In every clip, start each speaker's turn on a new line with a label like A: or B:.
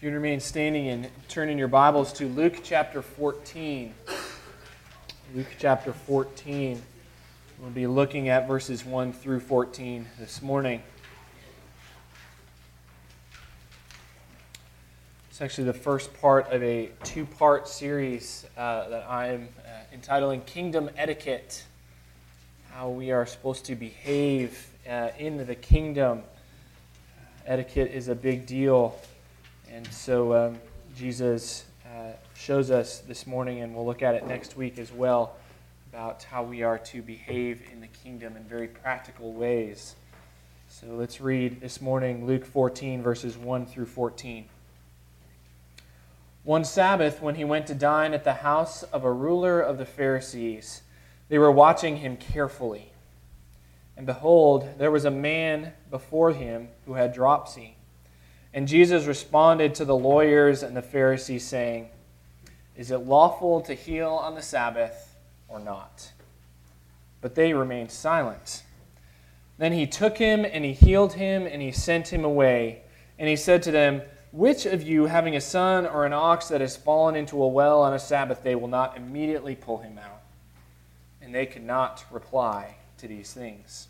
A: If you remain standing and turn in your Bibles to Luke chapter 14. Luke chapter 14. We'll be looking at verses 1 through 14 this morning. It's actually the first part of a two part series uh, that I'm uh, entitling Kingdom Etiquette. How we are supposed to behave uh, in the kingdom. Etiquette is a big deal and so um, Jesus uh, shows us this morning, and we'll look at it next week as well, about how we are to behave in the kingdom in very practical ways. So let's read this morning Luke 14, verses 1 through 14. One Sabbath, when he went to dine at the house of a ruler of the Pharisees, they were watching him carefully. And behold, there was a man before him who had dropsy. And Jesus responded to the lawyers and the Pharisees, saying, Is it lawful to heal on the Sabbath or not? But they remained silent. Then he took him and he healed him and he sent him away. And he said to them, Which of you, having a son or an ox that has fallen into a well on a Sabbath day, will not immediately pull him out? And they could not reply to these things.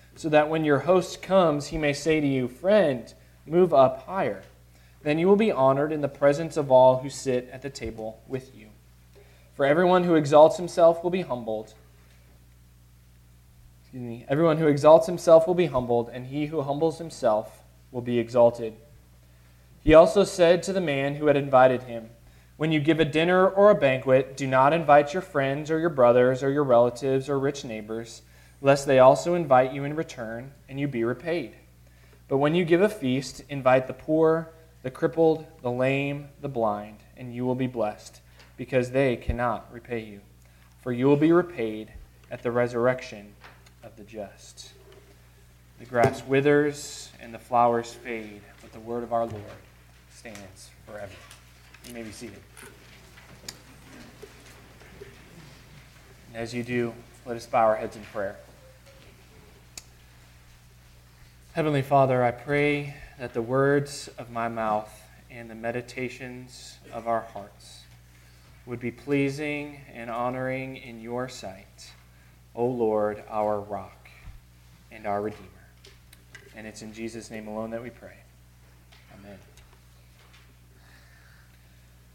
A: so that when your host comes, he may say to you, Friend, move up higher. Then you will be honored in the presence of all who sit at the table with you. For everyone who exalts himself will be humbled. Excuse me. Everyone who exalts himself will be humbled, and he who humbles himself will be exalted. He also said to the man who had invited him, When you give a dinner or a banquet, do not invite your friends or your brothers or your relatives or rich neighbors lest they also invite you in return and you be repaid. But when you give a feast, invite the poor, the crippled, the lame, the blind, and you will be blessed, because they cannot repay you. For you will be repaid at the resurrection of the just. The grass withers and the flowers fade, but the word of our Lord stands forever. You may be seated. And as you do, let us bow our heads in prayer. Heavenly Father, I pray that the words of my mouth and the meditations of our hearts would be pleasing and honoring in your sight, O Lord, our rock and our Redeemer. And it's in Jesus' name alone that we pray. Amen.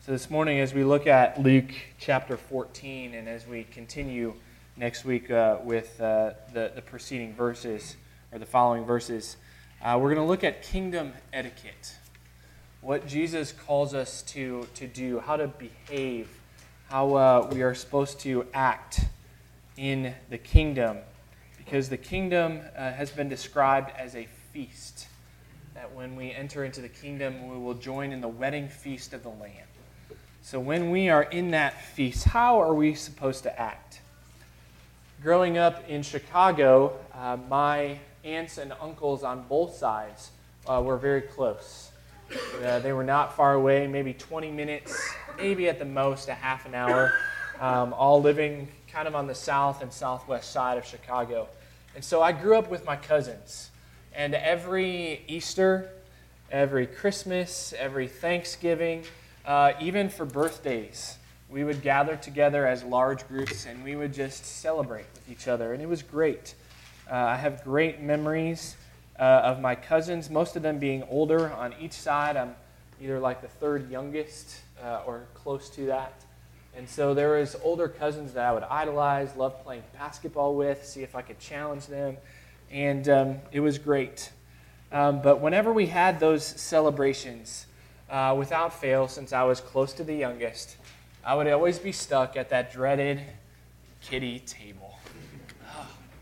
A: So, this morning, as we look at Luke chapter 14, and as we continue next week uh, with uh, the, the preceding verses, or the following verses, uh, we're going to look at kingdom etiquette. What Jesus calls us to, to do, how to behave, how uh, we are supposed to act in the kingdom. Because the kingdom uh, has been described as a feast. That when we enter into the kingdom, we will join in the wedding feast of the Lamb. So when we are in that feast, how are we supposed to act? Growing up in Chicago, uh, my aunts and uncles on both sides uh, were very close. Uh, they were not far away, maybe 20 minutes, maybe at the most a half an hour, um, all living kind of on the south and southwest side of Chicago. And so I grew up with my cousins. And every Easter, every Christmas, every Thanksgiving, uh, even for birthdays, we would gather together as large groups and we would just celebrate with each other. And it was great. Uh, I have great memories uh, of my cousins, most of them being older on each side. I'm either like the third youngest uh, or close to that. And so there was older cousins that I would idolize, love playing basketball with, see if I could challenge them. And um, it was great. Um, but whenever we had those celebrations, uh, without fail, since I was close to the youngest, I would always be stuck at that dreaded kiddie table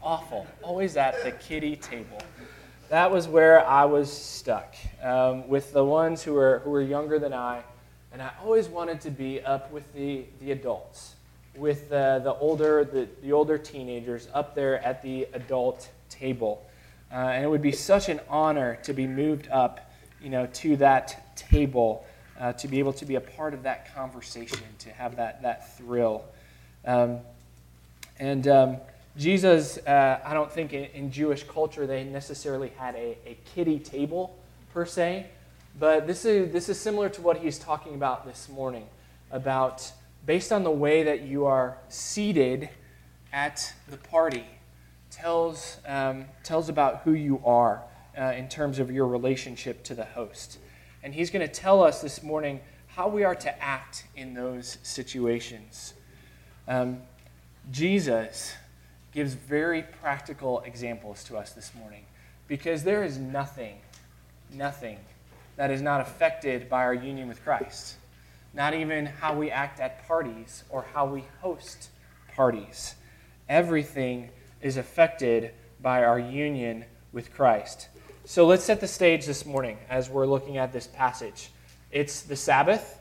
A: awful. Always at the kiddie table. That was where I was stuck um, with the ones who were, who were younger than I. And I always wanted to be up with the, the adults, with uh, the, older, the, the older teenagers up there at the adult table. Uh, and it would be such an honor to be moved up you know, to that table, uh, to be able to be a part of that conversation, to have that, that thrill. Um, and um, Jesus, uh, I don't think in, in, Jewish culture they necessarily had a, a kiddie table per se. But this is, this is similar to what he's talking about this morning about based on the way that you are seated at the party tells, um, tells about who you are uh, in terms of your relationship to the host. And he's going to tell us this morning how we are to act in those situations. Um, Jesus gives very practical examples to us this morning because there is nothing, nothing that is not affected by our union with Christ. Not even how we act at parties or how we host parties. Everything is affected by our union with Christ. So let's set the stage this morning as we're looking at this passage. It's the Sabbath,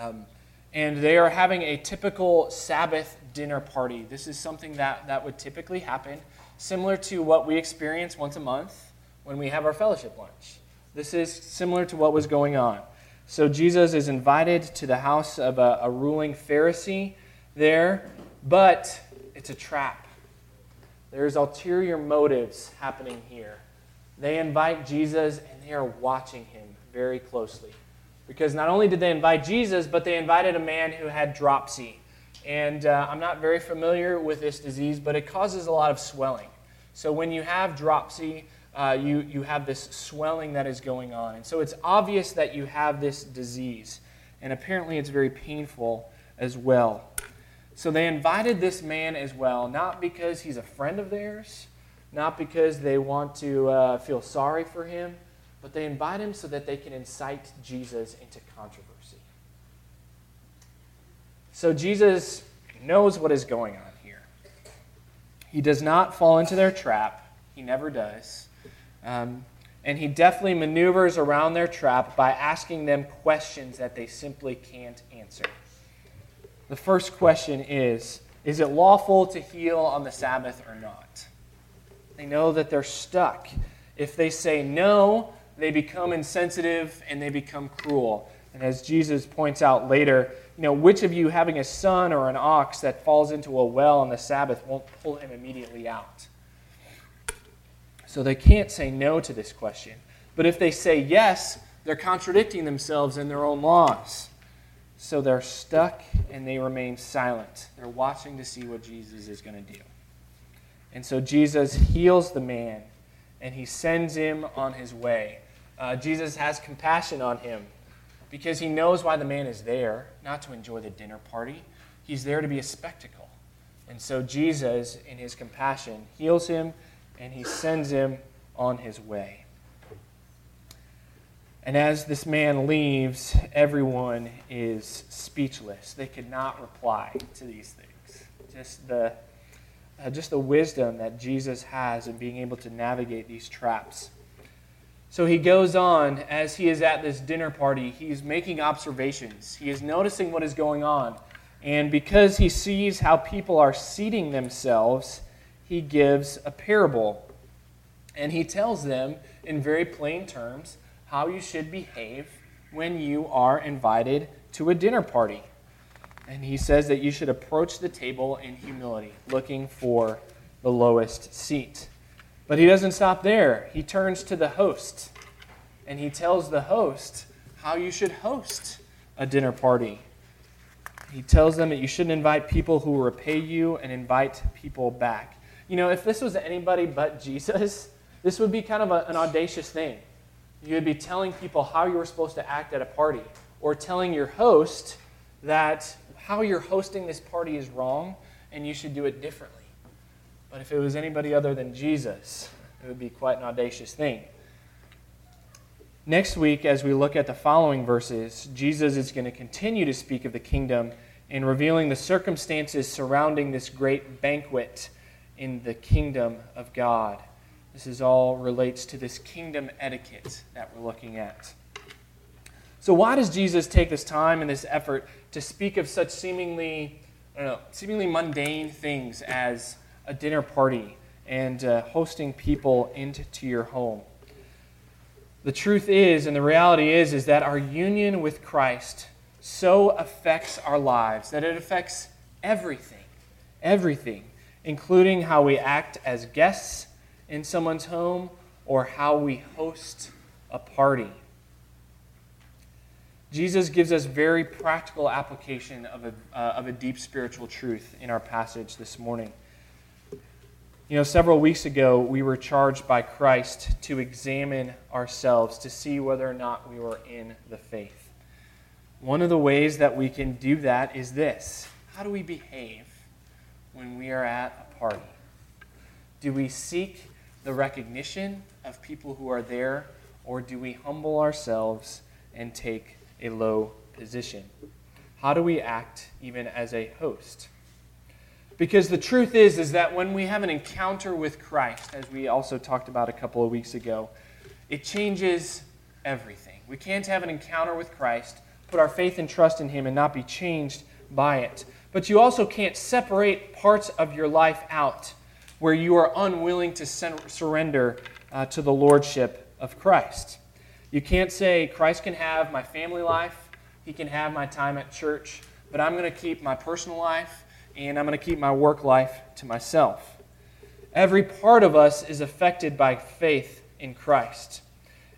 A: um, and they are having a typical Sabbath dinner party. This is something that, that would typically happen, similar to what we experience once a month when we have our fellowship lunch. This is similar to what was going on. So Jesus is invited to the house of a, a ruling Pharisee there, but it's a trap. There's ulterior motives happening here. They invite Jesus and they are watching him very closely. Because not only did they invite Jesus, but they invited a man who had dropsy. And uh, I'm not very familiar with this disease, but it causes a lot of swelling. So when you have dropsy, uh, you, you have this swelling that is going on. And so it's obvious that you have this disease. And apparently it's very painful as well. So they invited this man as well, not because he's a friend of theirs, not because they want to uh, feel sorry for him, but they invite him so that they can incite Jesus into controversy. So Jesus knows what is going on here. He does not fall into their trap, he never does. Um, and he definitely maneuvers around their trap by asking them questions that they simply can't answer. The first question is Is it lawful to heal on the Sabbath or not? They know that they're stuck. If they say no, they become insensitive and they become cruel. And as Jesus points out later, you know, which of you having a son or an ox that falls into a well on the Sabbath won't pull him immediately out? So they can't say no to this question. But if they say yes, they're contradicting themselves in their own laws. So they're stuck and they remain silent. They're watching to see what Jesus is going to do. And so Jesus heals the man and he sends him on his way. Uh, Jesus has compassion on him because he knows why the man is there, not to enjoy the dinner party. He's there to be a spectacle. And so Jesus, in his compassion, heals him and he sends him on his way. And as this man leaves, everyone is speechless. They could not reply to these things. Just the, uh, just the wisdom that Jesus has in being able to navigate these traps. So he goes on as he is at this dinner party. He's making observations, he is noticing what is going on. And because he sees how people are seating themselves, he gives a parable. And he tells them in very plain terms how you should behave when you are invited to a dinner party. And he says that you should approach the table in humility, looking for the lowest seat. But he doesn't stop there. He turns to the host and he tells the host how you should host a dinner party. He tells them that you shouldn't invite people who will repay you and invite people back. You know, if this was anybody but Jesus, this would be kind of a, an audacious thing. You would be telling people how you were supposed to act at a party, or telling your host that how you're hosting this party is wrong and you should do it differently. But if it was anybody other than Jesus, it would be quite an audacious thing. Next week, as we look at the following verses, Jesus is going to continue to speak of the kingdom and revealing the circumstances surrounding this great banquet in the kingdom of God. This is all relates to this kingdom etiquette that we're looking at. So, why does Jesus take this time and this effort to speak of such seemingly, I don't know, seemingly mundane things as a dinner party and uh, hosting people into your home? The truth is, and the reality is, is that our union with Christ so affects our lives that it affects everything, everything, including how we act as guests in someone's home or how we host a party. Jesus gives us very practical application of a, uh, of a deep spiritual truth in our passage this morning. You know, several weeks ago, we were charged by Christ to examine ourselves to see whether or not we were in the faith. One of the ways that we can do that is this How do we behave when we are at a party? Do we seek the recognition of people who are there, or do we humble ourselves and take a low position? How do we act even as a host? Because the truth is, is that when we have an encounter with Christ, as we also talked about a couple of weeks ago, it changes everything. We can't have an encounter with Christ, put our faith and trust in Him, and not be changed by it. But you also can't separate parts of your life out where you are unwilling to surrender uh, to the Lordship of Christ. You can't say, Christ can have my family life, He can have my time at church, but I'm going to keep my personal life and I'm going to keep my work life to myself. Every part of us is affected by faith in Christ,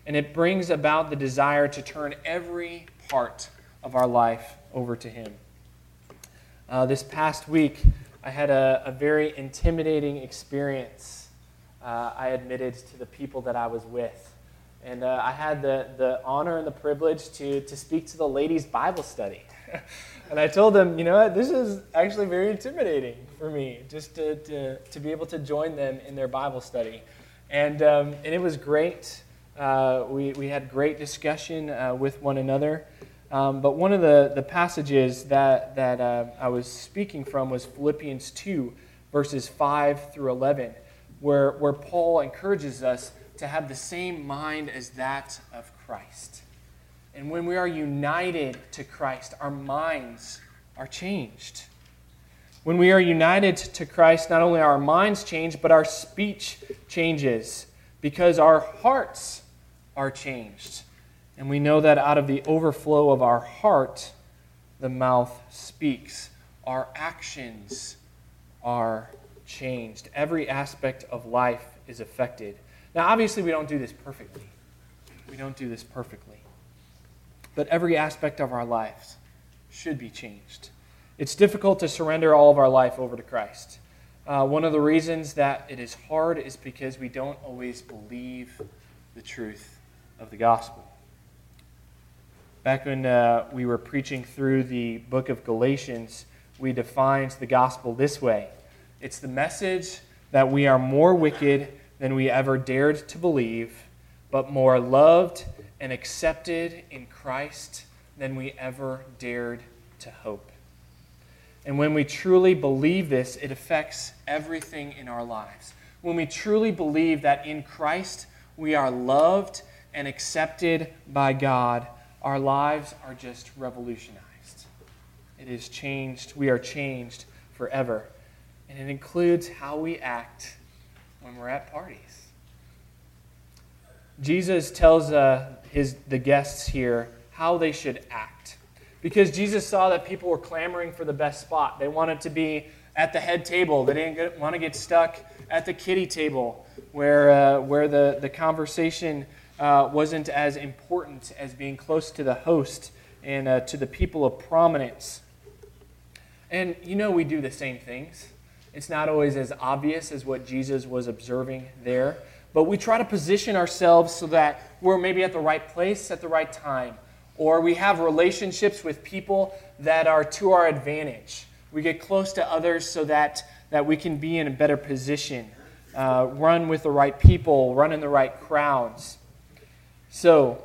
A: and it brings about the desire to turn every part of our life over to Him. Uh, this past week, I had a, a very intimidating experience. Uh, I admitted to the people that I was with. And uh, I had the, the honor and the privilege to, to speak to the ladies' Bible study. And I told them, you know what, this is actually very intimidating for me, just to, to, to be able to join them in their Bible study. And, um, and it was great. Uh, we, we had great discussion uh, with one another. Um, but one of the, the passages that, that uh, I was speaking from was Philippians 2, verses 5 through 11, where, where Paul encourages us to have the same mind as that of Christ. And when we are united to Christ, our minds are changed. When we are united to Christ, not only our minds change, but our speech changes because our hearts are changed. And we know that out of the overflow of our heart, the mouth speaks. Our actions are changed. Every aspect of life is affected. Now, obviously, we don't do this perfectly. We don't do this perfectly but every aspect of our lives should be changed. It's difficult to surrender all of our life over to Christ. Uh, one of the reasons that it is hard is because we don't always believe the truth of the gospel. Back when uh, we were preaching through the book of Galatians, we defined the gospel this way it's the message that we are more wicked than we ever dared to believe, but more loved and accepted in Christ than we ever dared to hope. And when we truly believe this, it affects everything in our lives. When we truly believe that in Christ we are loved and accepted by God, our lives are just revolutionized. It is changed. We are changed forever. And it includes how we act when we're at parties. Jesus tells uh, his, the guests here how they should act. Because Jesus saw that people were clamoring for the best spot. They wanted to be at the head table, they didn't want to get stuck at the kiddie table where, uh, where the, the conversation uh, wasn't as important as being close to the host and uh, to the people of prominence. And you know, we do the same things. It's not always as obvious as what Jesus was observing there but we try to position ourselves so that we're maybe at the right place at the right time, or we have relationships with people that are to our advantage. We get close to others so that, that we can be in a better position, uh, run with the right people, run in the right crowds. So,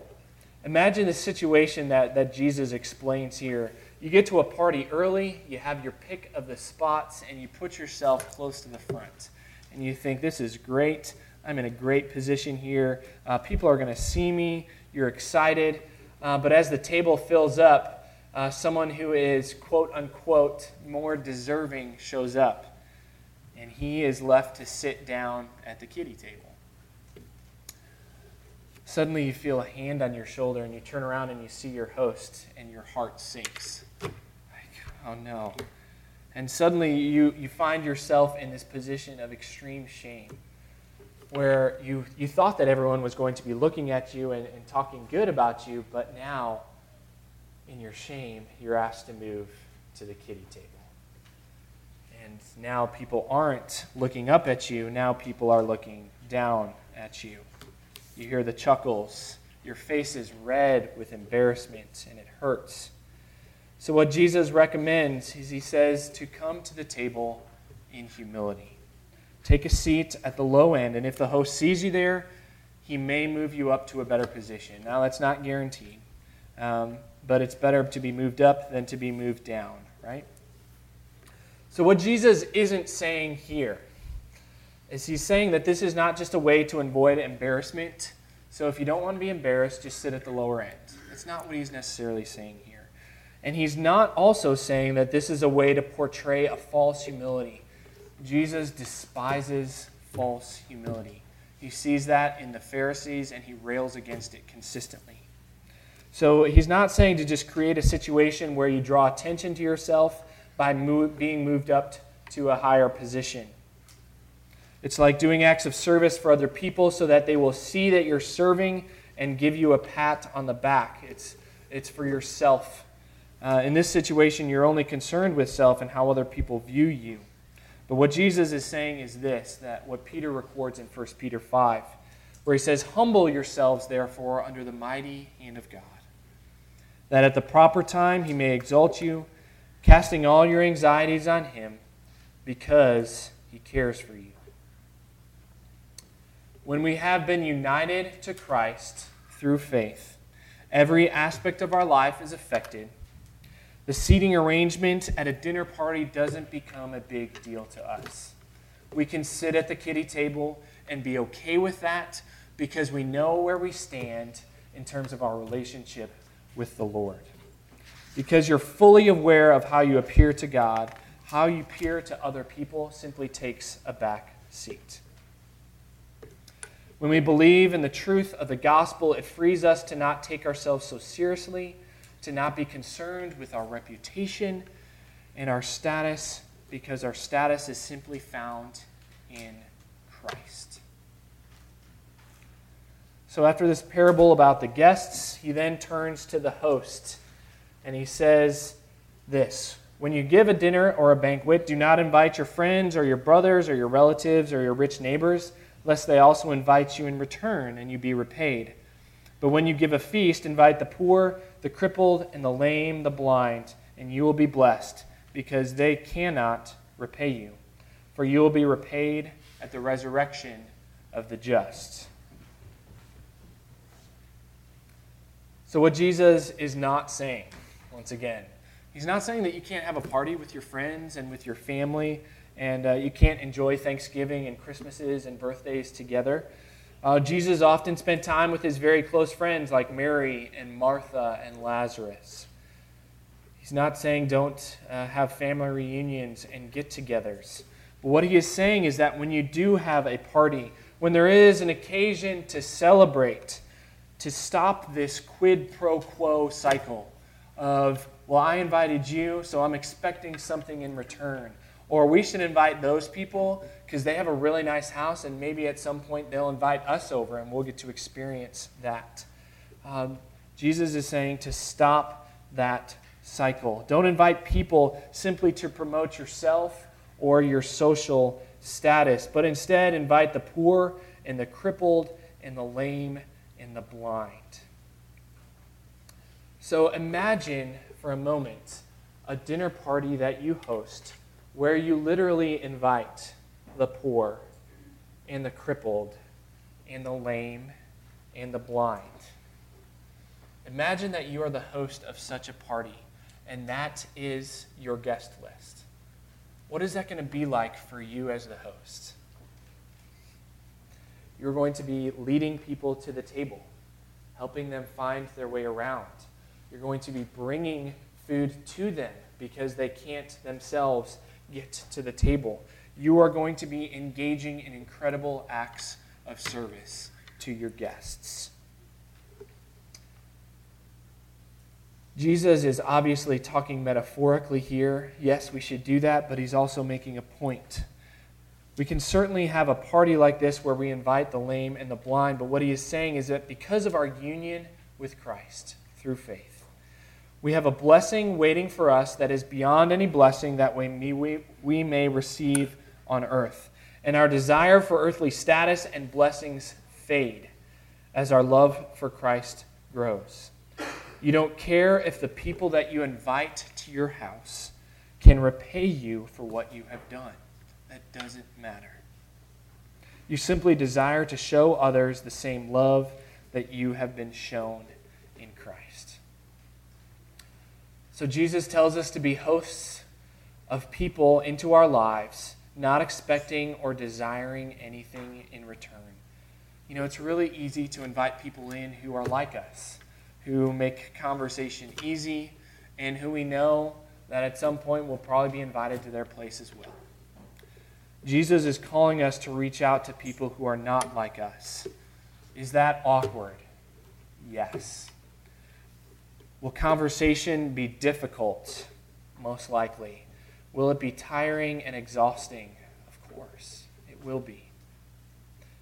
A: imagine the situation that, that Jesus explains here. You get to a party early, you have your pick of the spots, and you put yourself close to the front. And you think, this is great. I'm in a great position here. Uh, people are going to see me. You're excited. Uh, but as the table fills up, uh, someone who is quote unquote more deserving shows up. And he is left to sit down at the kiddie table. Suddenly you feel a hand on your shoulder and you turn around and you see your host and your heart sinks. Like, oh no. And suddenly you, you find yourself in this position of extreme shame where you, you thought that everyone was going to be looking at you and, and talking good about you, but now, in your shame, you're asked to move to the kiddie table. And now people aren't looking up at you, now people are looking down at you. You hear the chuckles. Your face is red with embarrassment, and it hurts. So, what Jesus recommends is he says to come to the table in humility. Take a seat at the low end, and if the host sees you there, he may move you up to a better position. Now, that's not guaranteed, um, but it's better to be moved up than to be moved down, right? So, what Jesus isn't saying here is he's saying that this is not just a way to avoid embarrassment. So if you don't want to be embarrassed, just sit at the lower end. That's not what he's necessarily saying here. And he's not also saying that this is a way to portray a false humility. Jesus despises false humility. He sees that in the Pharisees and he rails against it consistently. So he's not saying to just create a situation where you draw attention to yourself by move, being moved up to a higher position. It's like doing acts of service for other people so that they will see that you're serving and give you a pat on the back. It's, it's for yourself. Uh, in this situation, you're only concerned with self and how other people view you. But what Jesus is saying is this that what Peter records in 1 Peter 5, where he says, Humble yourselves, therefore, under the mighty hand of God, that at the proper time he may exalt you, casting all your anxieties on him, because he cares for you. When we have been united to Christ through faith, every aspect of our life is affected. The seating arrangement at a dinner party doesn't become a big deal to us. We can sit at the kiddie table and be okay with that because we know where we stand in terms of our relationship with the Lord. Because you're fully aware of how you appear to God, how you appear to other people simply takes a back seat. When we believe in the truth of the gospel, it frees us to not take ourselves so seriously, to not be concerned with our reputation and our status, because our status is simply found in Christ. So, after this parable about the guests, he then turns to the host and he says this When you give a dinner or a banquet, do not invite your friends or your brothers or your relatives or your rich neighbors lest they also invite you in return and you be repaid. But when you give a feast, invite the poor, the crippled, and the lame, the blind, and you will be blessed, because they cannot repay you. For you will be repaid at the resurrection of the just. So, what Jesus is not saying, once again, he's not saying that you can't have a party with your friends and with your family and uh, you can't enjoy Thanksgiving and Christmases and birthdays together. Uh, Jesus often spent time with his very close friends like Mary and Martha and Lazarus. He's not saying don't uh, have family reunions and get togethers. But what he is saying is that when you do have a party, when there is an occasion to celebrate, to stop this quid pro quo cycle of, well, I invited you, so I'm expecting something in return. Or we should invite those people because they have a really nice house and maybe at some point they'll invite us over and we'll get to experience that. Um, Jesus is saying to stop that cycle. Don't invite people simply to promote yourself or your social status, but instead invite the poor and the crippled and the lame and the blind. So imagine for a moment a dinner party that you host where you literally invite the poor and the crippled and the lame and the blind. Imagine that you are the host of such a party and that is your guest list. What is that going to be like for you as the host? You're going to be leading people to the table. helping them find their way around. You're going to be bringing food to them because they can't themselves get to the table. You are going to be engaging in incredible acts of service to your guests. Jesus is obviously talking metaphorically here. Yes, we should do that, but he's also making a point. We can certainly have a party like this where we invite the lame and the blind, but what he is saying is that because of our union with Christ through faith, we have a blessing waiting for us that is beyond any blessing that we, we, we may receive on earth. And our desire for earthly status and blessings fade as our love for Christ grows. You don't care if the people that you invite to your house can repay you for what you have done. That doesn't matter. You simply desire to show others the same love that you have been shown in Christ. So Jesus tells us to be hosts of people into our lives, not expecting or desiring anything in return. You know, it's really easy to invite people in who are like us who make conversation easy, and who we know that at some point will probably be invited to their place as well. Jesus is calling us to reach out to people who are not like us. Is that awkward? Yes. Will conversation be difficult? Most likely. Will it be tiring and exhausting? Of course, it will be.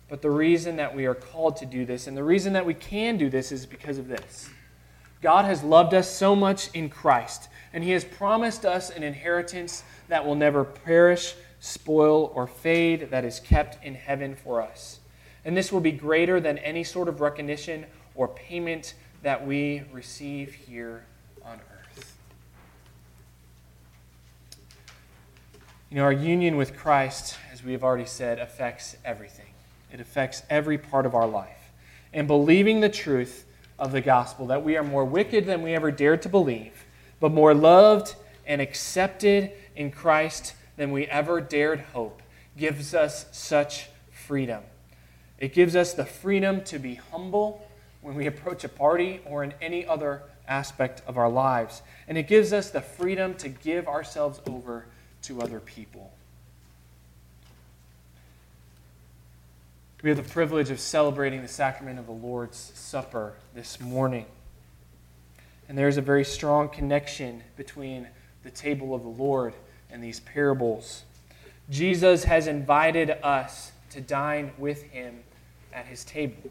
A: But the reason that we are called to do this, and the reason that we can do this, is because of this. God has loved us so much in Christ, and He has promised us an inheritance that will never perish, spoil, or fade, that is kept in heaven for us. And this will be greater than any sort of recognition or payment that we receive here on earth. You know, our union with Christ, as we have already said, affects everything. It affects every part of our life. And believing the truth of the gospel that we are more wicked than we ever dared to believe, but more loved and accepted in Christ than we ever dared hope gives us such freedom. It gives us the freedom to be humble when we approach a party or in any other aspect of our lives. And it gives us the freedom to give ourselves over to other people. We have the privilege of celebrating the sacrament of the Lord's Supper this morning. And there's a very strong connection between the table of the Lord and these parables. Jesus has invited us to dine with him at his table.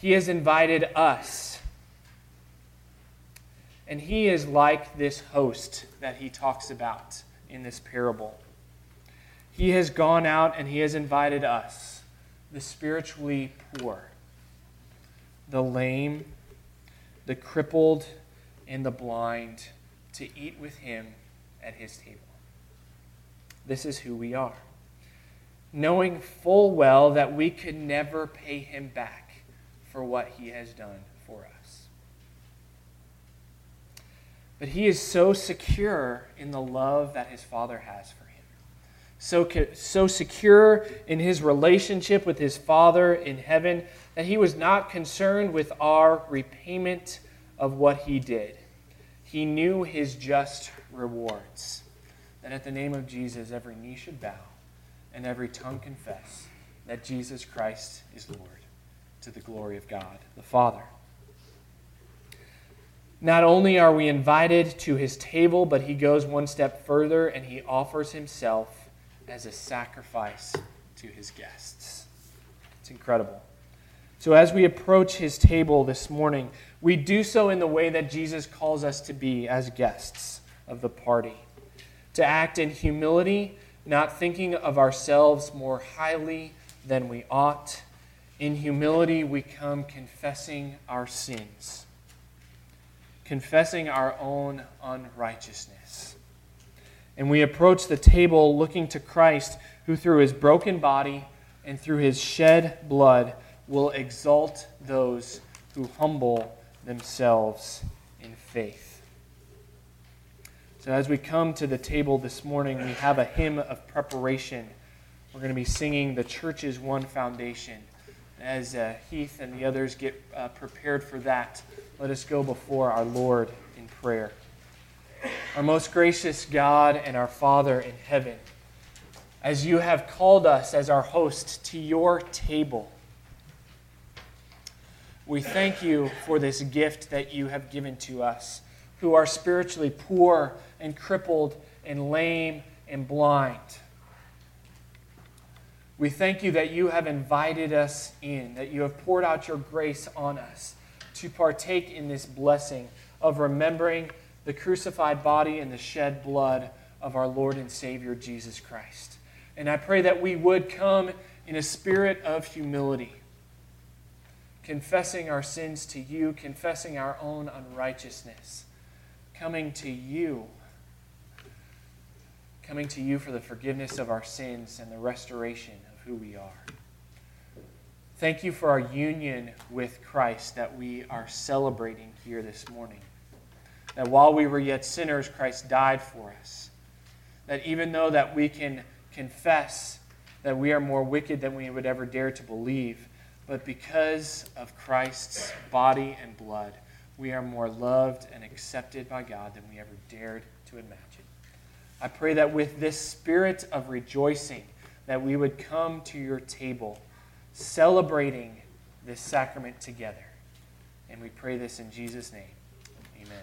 A: He has invited us. And he is like this host that he talks about in this parable. He has gone out and he has invited us the spiritually poor, the lame, the crippled, and the blind to eat with him at his table. This is who we are. Knowing full well that we could never pay him back for what he has done for us. But he is so secure in the love that his Father has for him so, so secure in his relationship with his Father in heaven that he was not concerned with our repayment of what he did. He knew his just rewards. That at the name of Jesus, every knee should bow and every tongue confess that Jesus Christ is Lord to the glory of God the Father. Not only are we invited to his table, but he goes one step further and he offers himself as a sacrifice to his guests. It's incredible. So, as we approach his table this morning, we do so in the way that Jesus calls us to be as guests of the party. To act in humility, not thinking of ourselves more highly than we ought. In humility, we come confessing our sins, confessing our own unrighteousness and we approach the table looking to Christ, who through his broken body and through his shed blood will exalt those who humble themselves in faith. So, as we come to the table this morning, we have a hymn of preparation. We're going to be singing the church's one foundation. As uh, Heath and the others get uh, prepared for that, let us go before our Lord in prayer. Our most gracious God and our Father in heaven, as you have called us as our host to your table, we thank you for this gift that you have given to us, who are spiritually poor and crippled and lame and blind. We thank you that you have invited us in, that you have poured out your grace on us to partake in this blessing of remembering the crucified body and the shed blood of our Lord and Savior Jesus Christ. And I pray that we would come in a spirit of humility, confessing our sins to you, confessing our own unrighteousness, coming to you coming to you for the forgiveness of our sins and the restoration who we are. Thank you for our union with Christ that we are celebrating here this morning. That while we were yet sinners, Christ died for us. That even though that we can confess that we are more wicked than we would ever dare to believe, but because of Christ's body and blood, we are more loved and accepted by God than we ever dared to imagine. I pray that with this spirit of rejoicing, that we would come to your table celebrating this sacrament together. And we pray this in Jesus' name. Amen.